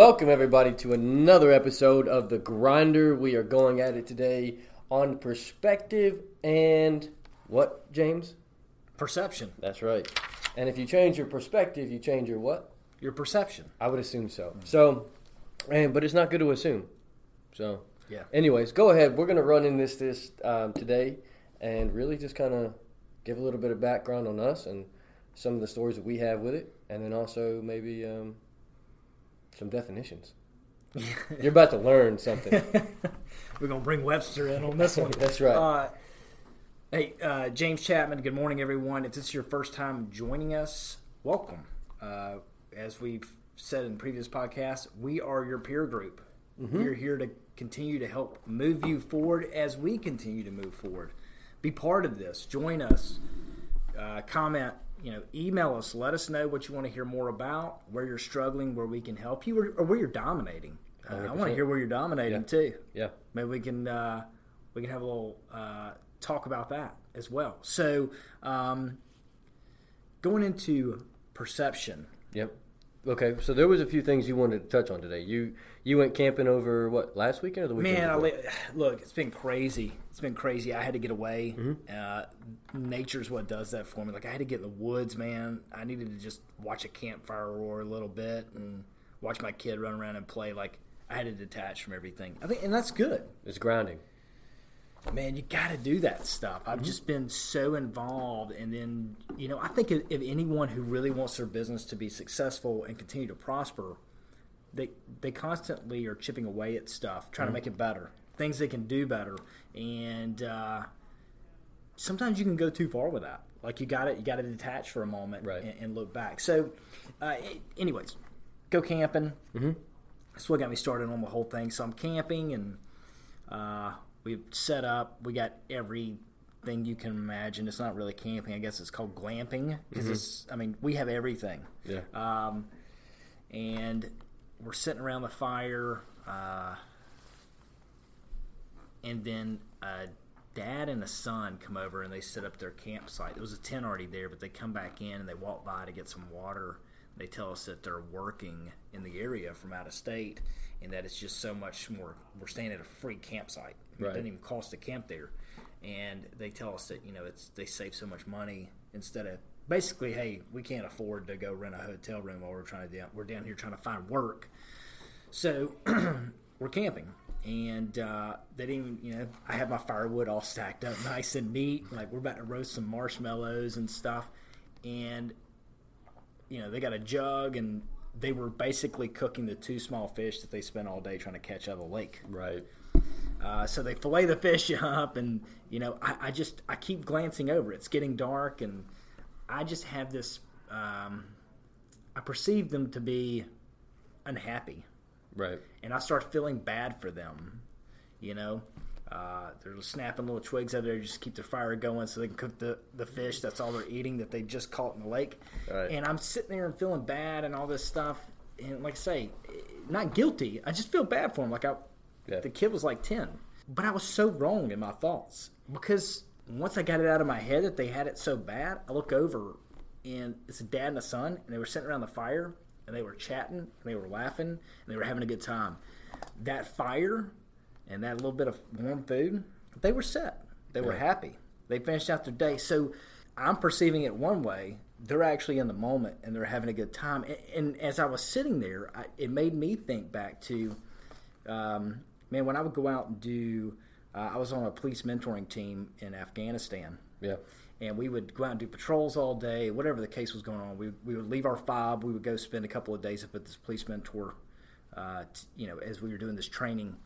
Welcome, everybody, to another episode of The Grinder. We are going at it today on perspective and what, James? Perception. That's right. And if you change your perspective, you change your what? Your perception. I would assume so. So, and but it's not good to assume. So, Yeah. anyways, go ahead. We're gonna run in this this um, today, and really just kind of give a little bit of background on us and some of the stories that we have with it, and then also maybe um, some definitions. You're about to learn something. We're gonna bring Webster in on this one. That's right. Uh, hey, uh, James Chapman. Good morning, everyone. If this is your first time joining us, welcome. Uh, as we've said in previous podcasts, we are your peer group. We're here to continue to help move you forward as we continue to move forward. Be part of this. Join us. Uh, comment. You know, email us. Let us know what you want to hear more about, where you're struggling, where we can help you, or, or where you're dominating. Uh, I want to hear where you're dominating too. yeah. Maybe we can uh, we can have a little uh, talk about that as well. So, um, going into perception, Yep. Okay. So there was a few things you wanted to touch on today. You you went camping over what last weekend or the weekend? man. I li- look, it's been crazy. It's been crazy. I had to get away. Uh, nature's what does that for me. Like I had to get in the woods, man. I needed to just watch a campfire roar a little bit and watch my kid run around and play. Like I had to detach from everything. I think, and that's good. it's grounding. man, you got to do that stuff. I've just been so involved, and then you know, I think if, if anyone who really wants their business to be successful and continue to prosper, they they constantly are chipping away at stuff, trying to make it better, things they can do better, and uh, sometimes you can go too far with that. Like you got it, you got to detach for a moment Right. and, and look back. So, uh, anyways, go camping. Mm-hmm. That's what got me started on the whole thing. So I'm camping and uh, we've set up. We got everything you can imagine. It's not really camping. I guess it's called glamping because it's. I mean, we have everything. Yeah. Um, and we're sitting around the fire. Uh, and then a dad and a son come over and they set up their campsite. There was a tent already there, but they come back in and they walk by to get some water. They tell us that they're working in the area from out of state and that it's just so much more. We're staying at a free campsite. It Right. doesn't even cost to camp there. And they tell us that, you know, it's they save so much money instead of basically, hey, we can't afford to go rent a hotel room while we're trying to we're down here trying to find work. So we're camping, and uh, they didn't. even- You know, I have my firewood all stacked up, nice and neat. Like we're about to roast some marshmallows and stuff, and you know they got a jug, and they were basically cooking the two small fish that they spent all day trying to catch out of the lake. Right. Uh, so they fillet the fish up, and you know, I, I just I keep glancing over. It's getting dark, and I just have this. Um, I perceive them to be unhappy, Right. and I start feeling bad for them. You know, uh, they're snapping little twigs out there just to keep the fire going, so they can cook the the fish. That's all they're eating that they just caught in the lake. Right. And I'm sitting there and feeling bad and all this stuff. And like I say, not guilty. I just feel bad for them. Like I, Yeah. the kid was like 10. But I was so wrong in my thoughts because once I got it out of my head that they had it so bad, I look over and it's a dad and a son, and they were sitting around the fire and they were chatting and they were laughing and they were having a good time. That fire and that little bit of warm food, they were set. They were Yeah. happy. They finished out their day. So I'm perceiving it one way. They're actually in the moment and they're having a good time. And, and as I was sitting there, I, it made me think back to um, man, when I would go out and do, uh, I was on a police mentoring team in Afghanistan, Yeah. and we would go out and do patrols all day, whatever the case was going on. We, we would leave our fob, we would go spend a couple of days up at this police mentor, uh, t- you know, as we were doing this training.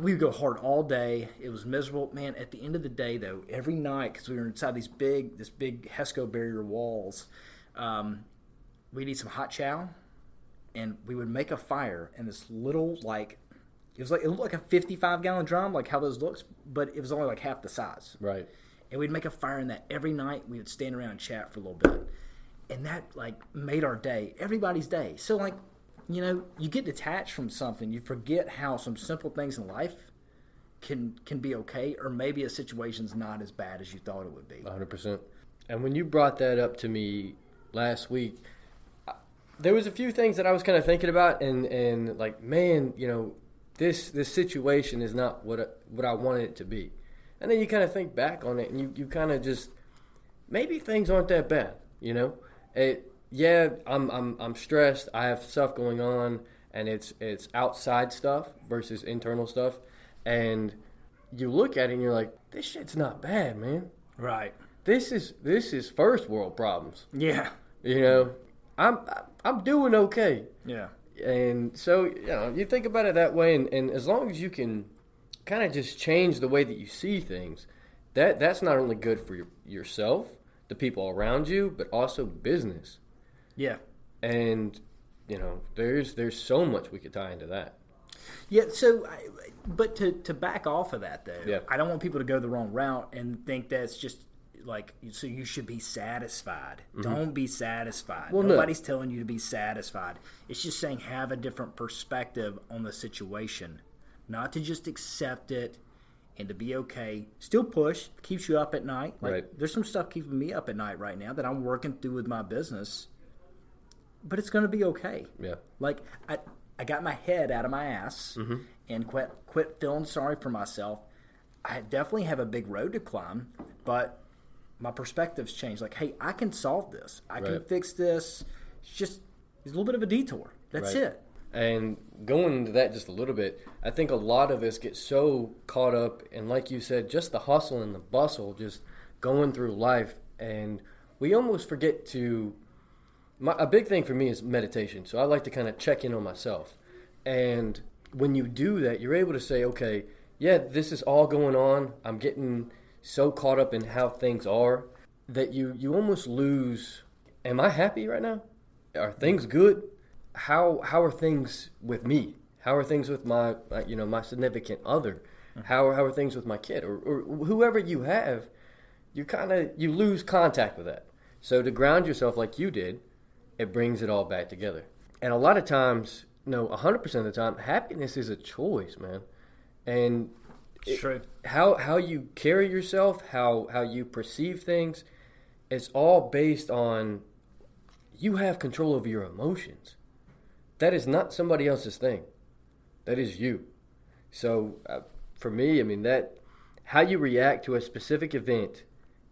We would go hard all day. It was miserable, man. At the end of the day, though, every night because we were inside these big, this big HESCO barrier walls, um, we'd eat some hot chow, and we would make a fire in this little like it was like it looked like a 55 gallon drum like how those looks but it was only like half the size Right. and we'd make a fire in that every night we would stand around and chat for a little bit and that like made our day everybody's day so like you know you get detached from something you forget how some simple things in life can can be okay or maybe a situation's not as bad as you thought it would be 100%. And when you brought that up to me last week, there was a few things that I was kind of thinking about, and and like, man, you know, this this situation is not what I, what I wanted it to be. And then you kind of think back on it, and you, you kind of just maybe things aren't that bad. You know, it yeah, I'm I'm I'm stressed. I have stuff going on, and it's it's outside stuff versus internal stuff, and you look at it and you're like, this shit's not bad, man. Right. This is this is first world problems. Yeah. You know, I'm I'm doing okay. Yeah. And so, you know, you think about it that way, and, and as long as you can kind of just change the way that you see things, that that's not only good for your, yourself, the people around you, but also business. Yeah. And you know, there's there's so much we could tie into that. Yeah. So, I, but to to back off of that though, Yeah. I don't want people to go the wrong route and think that's just like so you should be satisfied. Don't be satisfied. Mm-hmm. Well, no. Nobody's telling you to be satisfied. It's just saying have a different perspective on the situation, not to just accept it and to be okay. Still push keeps you up at night. Like Right. there's some stuff keeping me up at night right now that I'm working through with my business, but it's going to be okay. Yeah. Like I, I got my head out of my ass Mm-hmm. and quit quit feeling sorry for myself. I definitely have a big road to climb, but my perspective's changed. Like, hey, I can solve this. I can fix this. It's just it's a little bit of a detour. That's Right. it. And going into that just a little bit, I think a lot of us get so caught up in, like you said, just the hustle and the bustle, just going through life, and we almost forget to. My, a big thing for me is meditation, so I like to kind of check in on myself. And when you do that, you're able to say, okay, yeah, this is all going on. I'm getting so caught up in how things are that you you almost lose. Am I happy right now? Are things good? How how are things with me? How are things with my you know my significant other? How how are things with my kid or, or whoever you have? You kind of you lose contact with that. So to ground yourself like you did, it brings it all back together. And a lot of times, no, 100% of the time, happiness is a choice, man. And It's true. how how you carry yourself, how how you perceive things, it's all based on you have control over your emotions. That is not somebody else's thing. That is you. So uh, for me, I mean that how you react to a specific event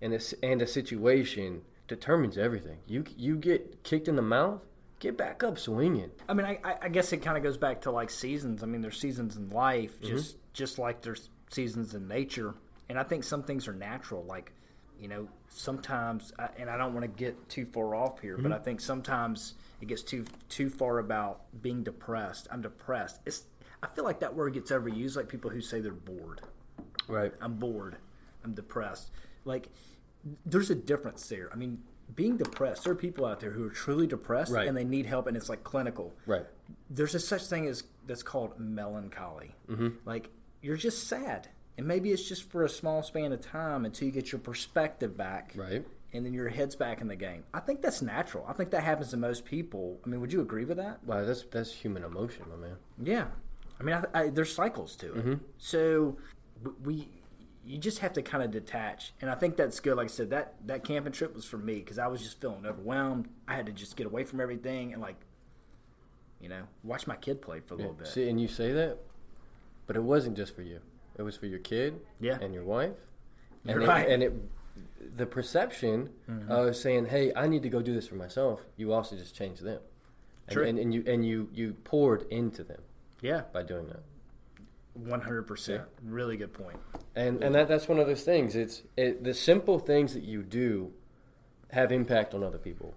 and a, and a situation determines everything. You you get kicked in the mouth, get back up swinging. I mean, I, I- I guess it kind of goes back to like seasons. I mean, there's seasons in life, Mm-hmm. just just like there's seasons in nature, and I think some things are natural. Like, you know, sometimes, I- and I don't want to get too far off here, Mm-hmm. but I think sometimes it gets too too far about being depressed. I'm depressed. It's I feel like that word gets overused, like people who say they're bored. Right. I'm bored. I'm depressed. Like, there's a difference there. I mean, being depressed, there are people out there who are truly depressed Right. and they need help, and it's like clinical. Right. There's a such thing as that's called melancholy. Mm-hmm. Like, you're just sad, and maybe it's just for a small span of time until you get your perspective back, Right. and then your head's back in the game. I think that's natural. I think that happens to most people. I mean, would you agree with that? Wow, that's that's human emotion, my man. Yeah, I mean, I, I, there's cycles to it. Mm-hmm. So we, you just have to kind of detach, and I think that's good. Like I said, that that camping trip was for me because I was just feeling overwhelmed. I had to just get away from everything and like, you know, watch my kid play for a little bit. See, and you say that, but it wasn't just for you. It was for your kid, Yeah. and your wife, and You're it, right. and it, the perception mm-hmm. of saying, "Hey, I need to go do this for myself." You also just changed them, and, True. and, and you and you you poured into them Yeah, by doing that. one hundred percent. Really good point. And and that that's one of those things. It's it, the simple things that you do have impact on other people.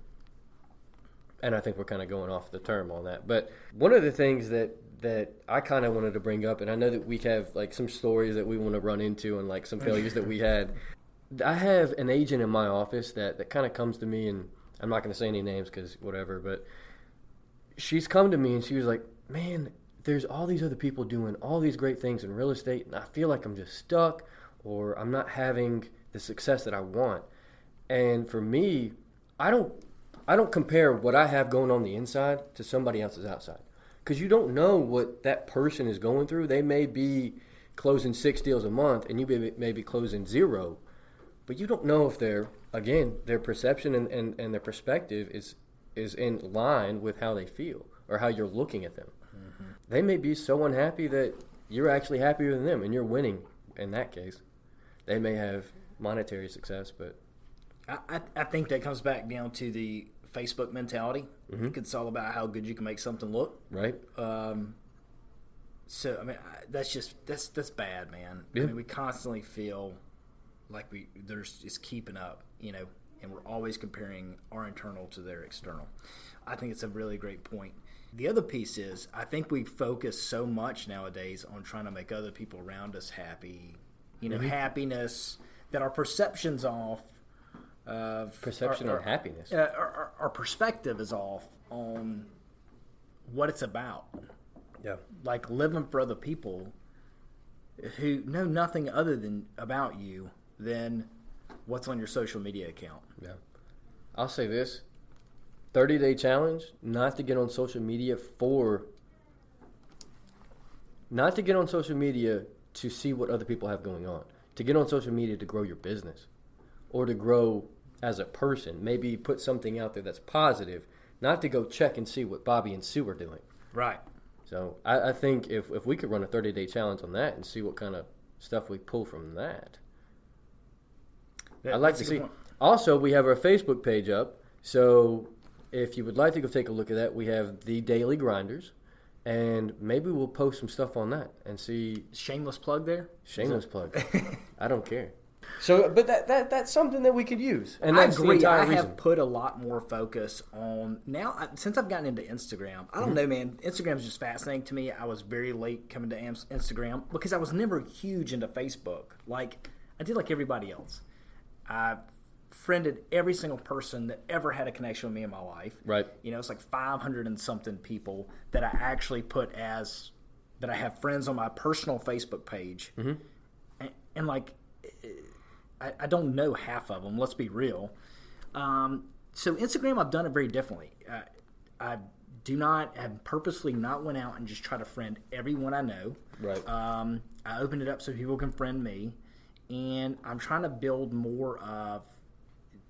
And I think we're kind of going off the term on that. But one of the things that that I kind of wanted to bring up, and I know that we have like some stories that we want to run into, and like some failures that we had. I have an agent in my office that that kind of comes to me, and I'm not going to say any names because whatever, but she's come to me and she was like, "Man, there's all these other people doing all these great things in real estate, and I feel like I'm just stuck, or I'm not having the success that I want." And for me, I don't, I don't compare what I have going on the inside to somebody else's outside, because you don't know what that person is going through. They may be closing six deals a month, and you may, may be closing zero, but you don't know if their again their perception and, and, and their perspective is is in line with how they feel or how you're looking at them. Mm-hmm. They may be so unhappy that you're actually happier than them and you're winning in that case. They may have monetary success, but I, I think that comes back down to the Facebook mentality. Think it's all about how good you can make something look. right? Um, so I mean, I, that's just that's that's bad, man. Yeah. I mean, we constantly feel like we there's just keeping up, you know, and we're always comparing our internal to their external. I think it's a really great point. The other piece is I think we focus so much nowadays on trying to make other people around us happy, you know, Mm-hmm. happiness that our perceptions off of Perception our, on happiness. uh, our, our, our perspective is off on what it's about Yeah. like living for other people who know nothing other than about you than what's on your social media account. Yeah. I'll say this 30 day challenge not to get on social media for. Not to get on social media to see what other people have going on. To get on social media to grow your business or to grow as a person. Maybe put something out there that's positive, not to go check and see what Bobby and Sue are doing. Right. So I, I think if, if we could run a 30 day challenge on that and see what kind of stuff we pull from that. I'd like to see. Also, we have our Facebook page up. So if you would like to go take a look at that, we have the Daily Grinders, and maybe we'll post some stuff on that and see. Shameless plug there. Shameless plug. I don't care. So, but that, that that's something that we could use, and I that's the agree. entire I reason. have put a lot more focus on now since I've gotten into Instagram. I Mm-hmm. don't know, man. Instagram is just fascinating to me. I was very late coming to Instagram because I was never huge into Facebook. Like I did, like everybody else. I friended every single person that ever had a connection with me in my life. Right. You know, it's like 500 and something people that I actually put as that I have friends on my personal Facebook page, Mm-hmm. and, and like I, I don't know half of them. Let's be real. Um, so Instagram, I've done it very differently. Uh, I do not have purposely not went out and just try to friend everyone I know. Right. Um, I opened it up so people can friend me, and I'm trying to build more of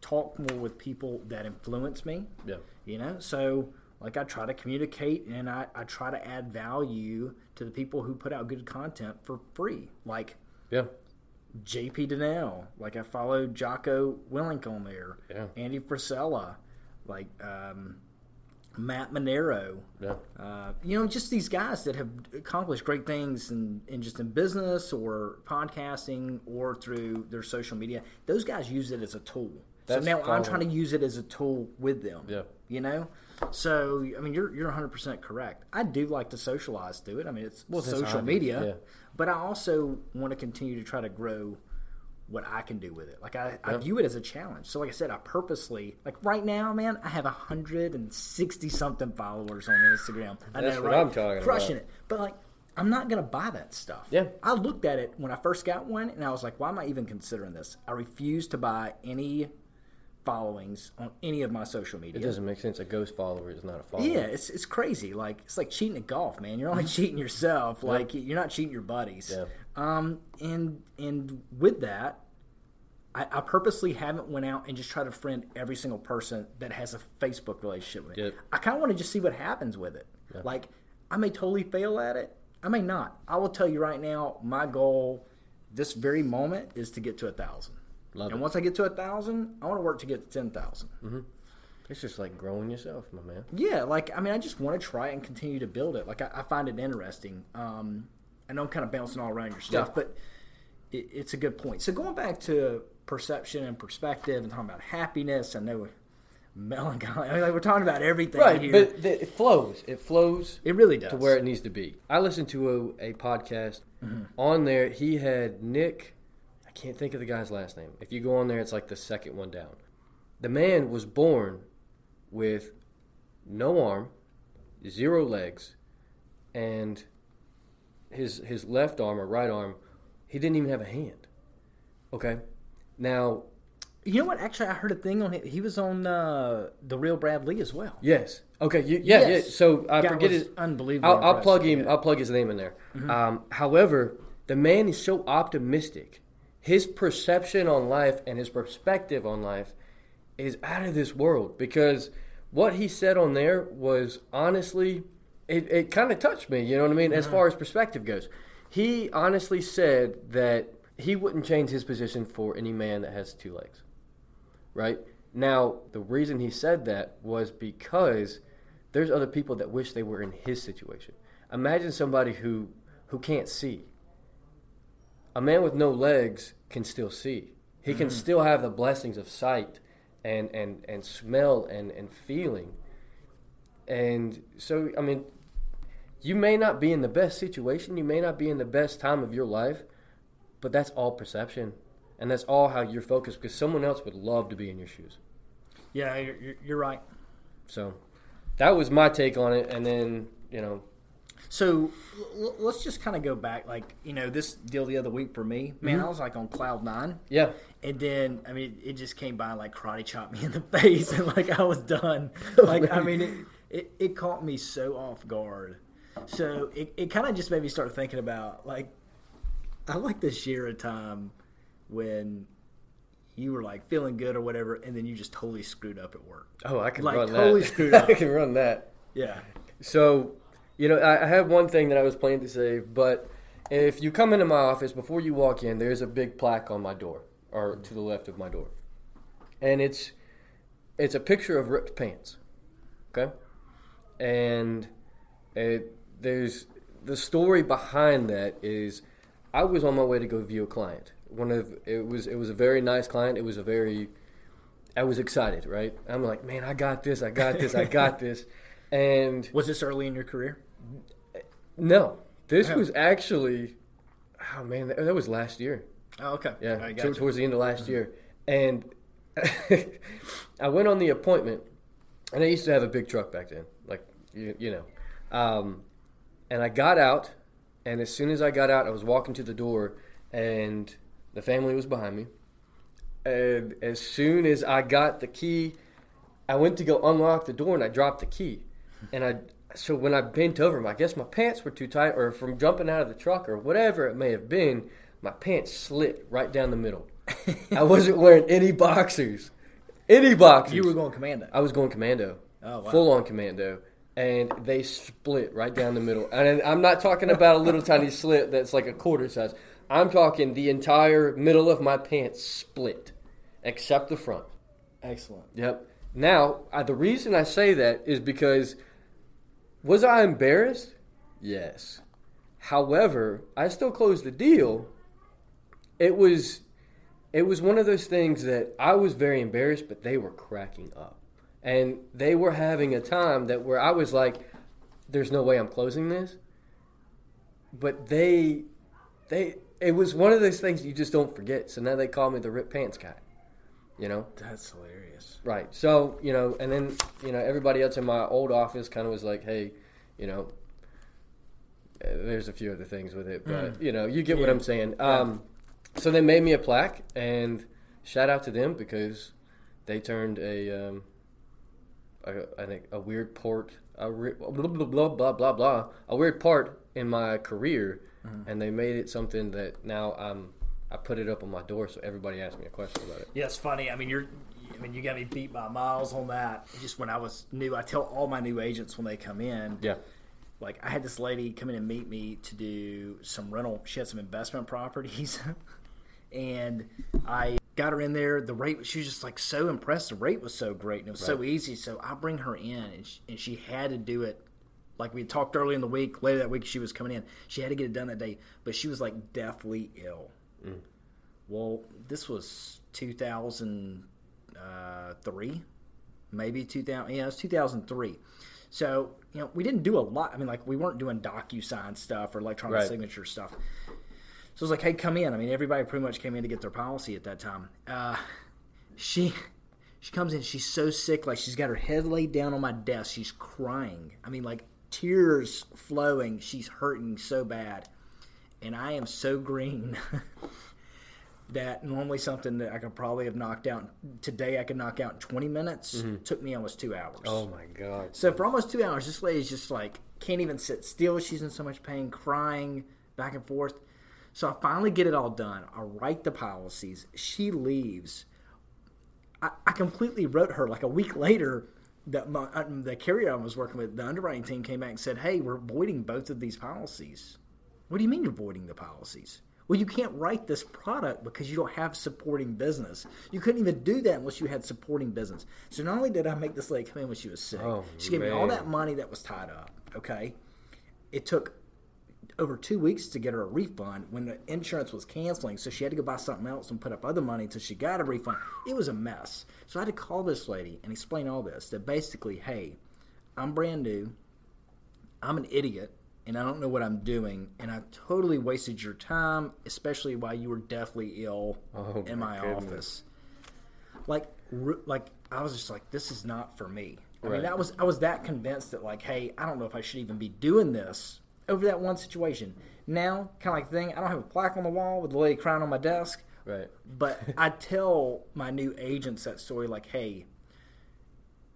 talk more with people that influence me. yeah. You know, so like I try to communicate and I, I try to add value to the people who put out good content for free. Like Yeah. JP Donnell. Like I followed Jocko Willink on there. Yeah. Andy Frisella. Like um, Matt Monero. Yeah. Uh, you know, just these guys that have accomplished great things in, in just in business or podcasting or through their social media. Those guys use it as a tool. That's so now I'm trying to use it as a tool with them. Yeah. You know? So, I mean, you're, you're 100% correct. I do like to socialize through it. I mean, it's Well, social media. yeah. But I also want to continue to try to grow what I can do with it. Like I, I view it as a challenge. So like I said, I purposely like right now, man, I have hundred and sixty something followers on Instagram. I That's know, what right? I'm talking Crushing about. it. But like I'm not gonna buy that stuff. Yeah. I looked at it when I first got one and I was like, why am I even considering this? I refuse to buy any followings on any of my social media. It doesn't make sense. A ghost follower is not a follower. Yeah, it's it's crazy. Like it's like cheating at golf, man. You're only cheating yourself. Like you're not cheating your buddies. Yeah. Um, and and with that, I, I purposely haven't went out and just try to friend every single person that has a Facebook relationship with me. Yep. I kind of want to just see what happens with it. Like I may totally fail at it. I may not. I will tell you right now, my goal this very moment is to get to a thousand. Love and it. once I get to a thousand, I want to work to get to ten thousand. It's just like growing yourself, my man. Yeah, like I mean, I just want to try and continue to build it. Like I, I find it interesting. Um, I know I'm kind of bouncing all around your stuff, Yeah. but it, it's a good point. So going back to perception and perspective, and talking about happiness, I know melancholy. I mean, like we're talking about everything Right, here. but the, it flows. It flows it really does. to where it needs to be. I listened to a, a podcast on there. He had Nick. I can't think of the guy's last name. If you go on there, it's like the second one down. The man was born with no arm, zero legs, and his his left arm or right arm, he didn't even have a hand. Okay, now you know what? Actually, I heard a thing on it. He was on uh, the real Brad Lea as well. yes, okay, you, yeah, Yes. yeah. So I forget it. unbelievable. I'll, I'll plug him. I'll plug his name in there. Um, however, the man is so optimistic. His perception on life and his perspective on life is out of this world because what he said on there was honestly, it, it kind of touched me. You know what I mean? As far as perspective goes, he honestly said that he wouldn't change his position for any man that has two legs. Right now, the reason he said that was because there's other people that wish they were in his situation. Imagine somebody who who can't see. A man with no legs can still see. He can hmm. still have the blessings of sight and and and smell and and feeling. And so I mean you may not be in the best situation, you may not be in the best time of your life, but that's all perception. And that's all how you're focused because someone else would love to be in your shoes. Yeah, you're, you're- you're right. So that was my take on it. And then, you know, So l- let's just kind of go back. Like, you know, this deal the other week for me, man, mm-hmm. I was like on cloud nine. yeah. And then, I mean, it just came by and, like karate chopped me in the face, and like I was done. Oh, like, I mean, it, it, it caught me so off guard. So it, it kind of just made me start thinking about like, I like share a time when you were like feeling good or whatever, and then you just totally screwed up at work. Oh, I can Like, run totally that. screwed up. I can run that. Yeah. So, you know, I, I have one thing that I was planning to say, but if you come into my office before you walk in, there's a big plaque on my door, or to the left of my door, and it's it's a picture of ripped pants. Okay, and it, there's the story behind that is I was on my way to go view a client. One of it was it was a very nice client. It was a very I was excited, right? I'm like, man, I got this, I got this, I got this, and Was this early in your career? No, this Yeah. was actually, oh man, that, that was last year. Oh, okay. Yeah, I so towards the end of last year, and I went on the appointment, and I used to have a big truck back then, like you, you know, um, and I got out, and as soon as I got out, I was walking to the door, and the family was behind me, and as soon as I got the key, I went to go unlock the door, and I dropped the key, and I. So when I bent over, I guess my pants were too tight, or from jumping out of the truck, or whatever it may have been, my pants slit right down the middle. I wasn't wearing any boxers, any boxers. You were going commando. I was going commando, Oh, wow. full on commando, and they split right down the middle. And I'm not talking about a little tiny slit that's like a quarter size. I'm talking the entire middle of my pants split, except the front. Excellent. Yep. Now, uh, the reason I say that is because was I embarrassed? Yes. However, I still closed the deal. It was it was one of those things that I was very embarrassed, but they were cracking up. And they were having a time that where I was like there's no way I'm closing this. But they they it was one of those things you just don't forget. So now they call me the rip pants guy. You know? That's hilarious. Right. So, you know, and then, you know, everybody else in my old office kind of was like, hey, you know, there's a few other things with it, but, you know, you get what I'm saying. Um, so they made me a plaque, and shout out to them because they turned a, um, a I think, a weird port, a re- blah, blah, blah, blah, blah, blah, a weird part in my career, and they made it something that now I'm, I put it up on my door so everybody asks me a question about it. Yeah, it's funny. I mean, you're. I mean, you got me beat by miles on that. Just when I was new, I tell all my new agents when they come in, Yeah. like I had this lady come in and meet me to do some rental. She had some investment properties, and I got her in there. The rate she was just like so impressed. The rate was so great and it was so easy. So I bring her in, and she, and she had to do it. Like we talked early in the week, later that week she was coming in. She had to get it done that day, but she was like deathly ill. Well, this was 2003, maybe 2000. Yeah, it was 2003. So you know, we didn't do a lot. I mean, like we weren't doing DocuSign stuff or electronic Right. signature stuff. So I was like, "Hey, come in." I mean, everybody pretty much came in to get their policy at that time. Uh, she she comes in. She's so sick. Like she's got her head laid down on my desk. She's crying. I mean, like tears flowing. She's hurting so bad, and I am so green. that normally something that I could probably have knocked out today, I could knock out in 20 minutes. Took me almost two hours. Oh my god. So for almost two hours, this lady's just like can't even sit still. She's in so much pain, crying back and forth. So I finally get it all done. I write the policies. She leaves. I, I completely wrote her like a week later that my, uh, the carrier I was working with, the underwriting team came back and said, "Hey, we're voiding both of these policies." What do you mean you're voiding the policies? Well, you can't write this product because you don't have supporting business. You couldn't even do that unless you had supporting business. So not only did I make this lady come in when she was sick, Oh, she gave me all that money that was tied up. Okay, it took over two weeks to get her a refund when the insurance was canceling. So she had to go buy something else and put up other money until she got a refund. It was a mess. So I had to call this lady and explain all this. That basically, hey, I'm brand new. I'm an idiot and I don't know what I'm doing. And I totally wasted your time, especially while you were deathly ill Oh, in my my, office. Like, like I was just like, this is not for me. I Right. mean, that was I was that convinced that like, hey, I don't know if I should even be doing this over that one situation. Now, kind of like thing, I don't have a plaque on the wall with the lady crying on my desk, Right. but I tell my new agents that story like, hey,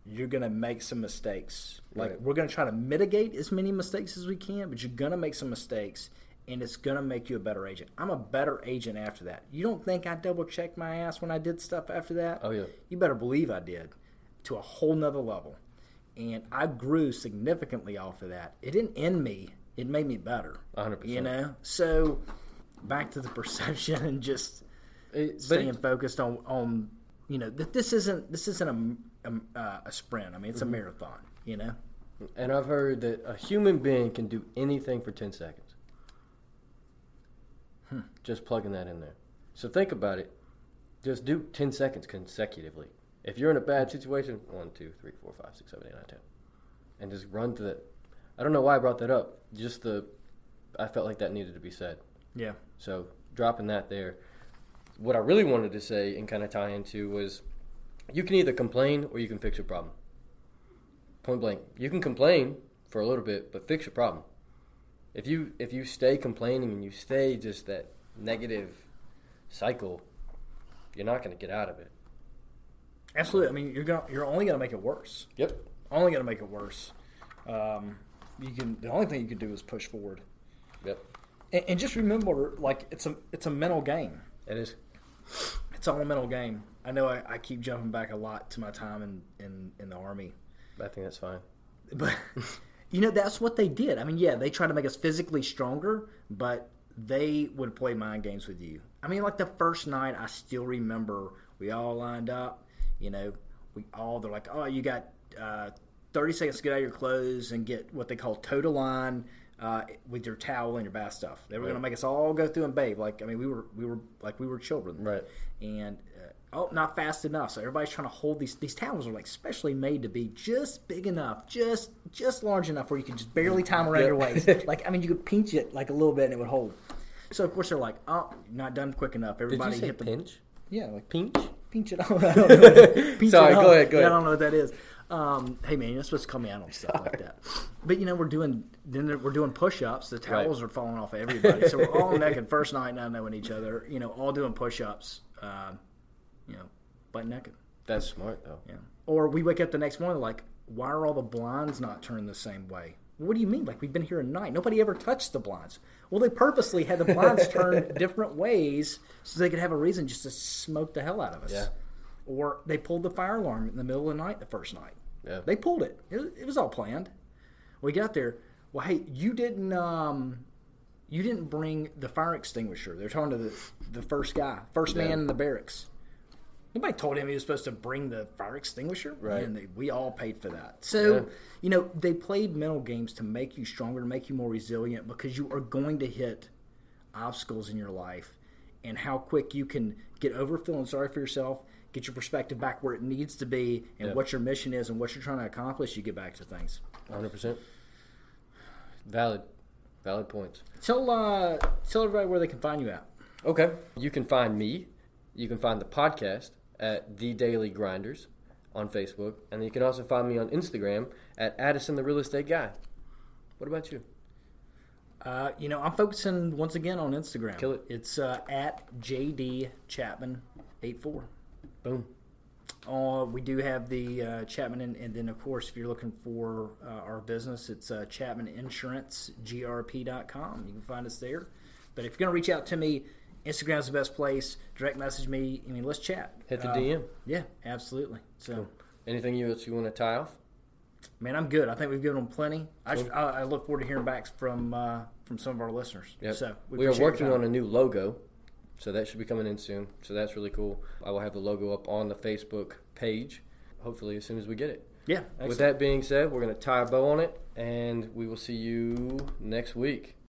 you're gonna make some mistakes. Like Right. we're gonna try to mitigate as many mistakes as we can, but you're gonna make some mistakes, and it's gonna make you a better agent. I'm a better agent after that. You don't think I double checked my ass when I did stuff after that? Oh, yeah. You better believe I did, to a whole nother level, and I grew significantly off of that. It didn't end me; it made me better. 100%. You know, so back to the perception and just It- staying it- focused on on you know that this isn't this isn't a a, uh, a sprint. I mean, it's Mm-hmm. a marathon. You know, and I've heard that a human being can do anything for 10 seconds. Hmm. Just plugging that in there. So think about it. Just do 10 seconds consecutively. If you're in a bad situation, one, two, three, four, five, six, seven, eight, nine, ten, and just run to that. I don't know why I brought that up. Just the, I felt like that needed to be said. yeah, So dropping that there. What I really wanted to say and kind of tie into was you can either complain or you can fix your problem. Point blank. You can complain for a little bit, but fix your problem. If you if you stay complaining and you stay just that negative cycle, you're not going to get out of it. absolutely. I mean, you're gonna you're only gonna make it worse. Yep. Only gonna make it worse. Um, you can the only thing you can do is push forward, Yep. and, and just remember, like it's a it's a mental game. It is. It's all a mental game. I know I, I keep jumping back a lot to my time in, in, in the army. I think that's fine. But you know that's what they did. I mean, yeah, they tried to make us physically stronger, but they would play mind games with you. I mean, like the first night, I still remember we all lined up. You know, we all they're like, "Oh, you got uh, 30 seconds to get out of your clothes and get what they call toe to line." Uh, with your towel and your bath stuff, they were going to make us all go through and bathe. Like I mean, we were we were like we were children, Right. and oh, not fast enough. So everybody's trying to hold these. These towels are like specially made to be just big enough, just just large enough where you can just barely time around Yeah. your waist. like I mean, you could pinch it like a little bit and it would hold. So of course they're like, oh, not done quick enough. Everybody hit the pinch? yeah, like Pinch? pinch it on. I don't know. Pinch Sorry, go ahead, go Yeah, ahead. I don't know what that is. Um, hey man, you're supposed to call me out on stuff like that. But you know, we're doing then we're doing push-ups. The towels are falling off of everybody, so we're all naked first night, not knowing each other. You know, all doing push-ups. Um, you know, butt naked. That's smart though. Yeah. Or we wake up the next morning like, why are all the blinds not turned the same way? What do you mean? Like we've been here a night. Nobody ever touched the blinds. Well, they purposely had the blinds turned different ways so they could have a reason just to smoke the hell out of us. Yeah. Or they pulled the fire alarm in the middle of the night the first night. Yeah. They pulled it. It, was- it was all planned. We got there. Well, hey, you didn't. Um, you didn't bring the fire extinguisher. They're talking to the the first guy, first Yeah. man in the barracks. Nobody told him he was supposed to bring the fire extinguisher. Right. And they, we all paid for that. So, Yeah. you know, they played mental games to make you stronger, to make you more resilient, because you are going to hit obstacles in your life, and how quick you can get over feeling sorry for yourself, get your perspective back where it needs to be, and Yeah. what your mission is, and what you're trying to accomplish. You get back to things. 100%. Valid. Valid points. Tell uh, tell everybody where they can find you at. Okay. You can find me. You can find the podcast at The Daily Grinders on Facebook. And you can also find me on Instagram at Addison the Real Estate Guy. What about you? Uh, you know, I'm focusing once again on Instagram. Kill it. It's uh, at JD Chapman 84. Boom. Uh, we do have the uh, Chapman, and, and then of course, if you're looking for uh, our business, it's uh, ChapmanInsuranceGRP.com. You can find us there. But if you're going to reach out to me, Instagram is the best place. Direct message me. I mean, let's chat. Hit the Uh, DM. Yeah, absolutely. So anything else you want to tie off? Man, I'm good. I think we've given them plenty. I, I, I look forward to hearing back from uh, from some of our listeners. Yep. So we, are working on a new logo, so that should be coming in soon. So that's really cool. I will have the logo up on the Facebook page, hopefully as soon as we get it. Yeah. With that being said, we're going to tie a bow on it, and we will see you next week.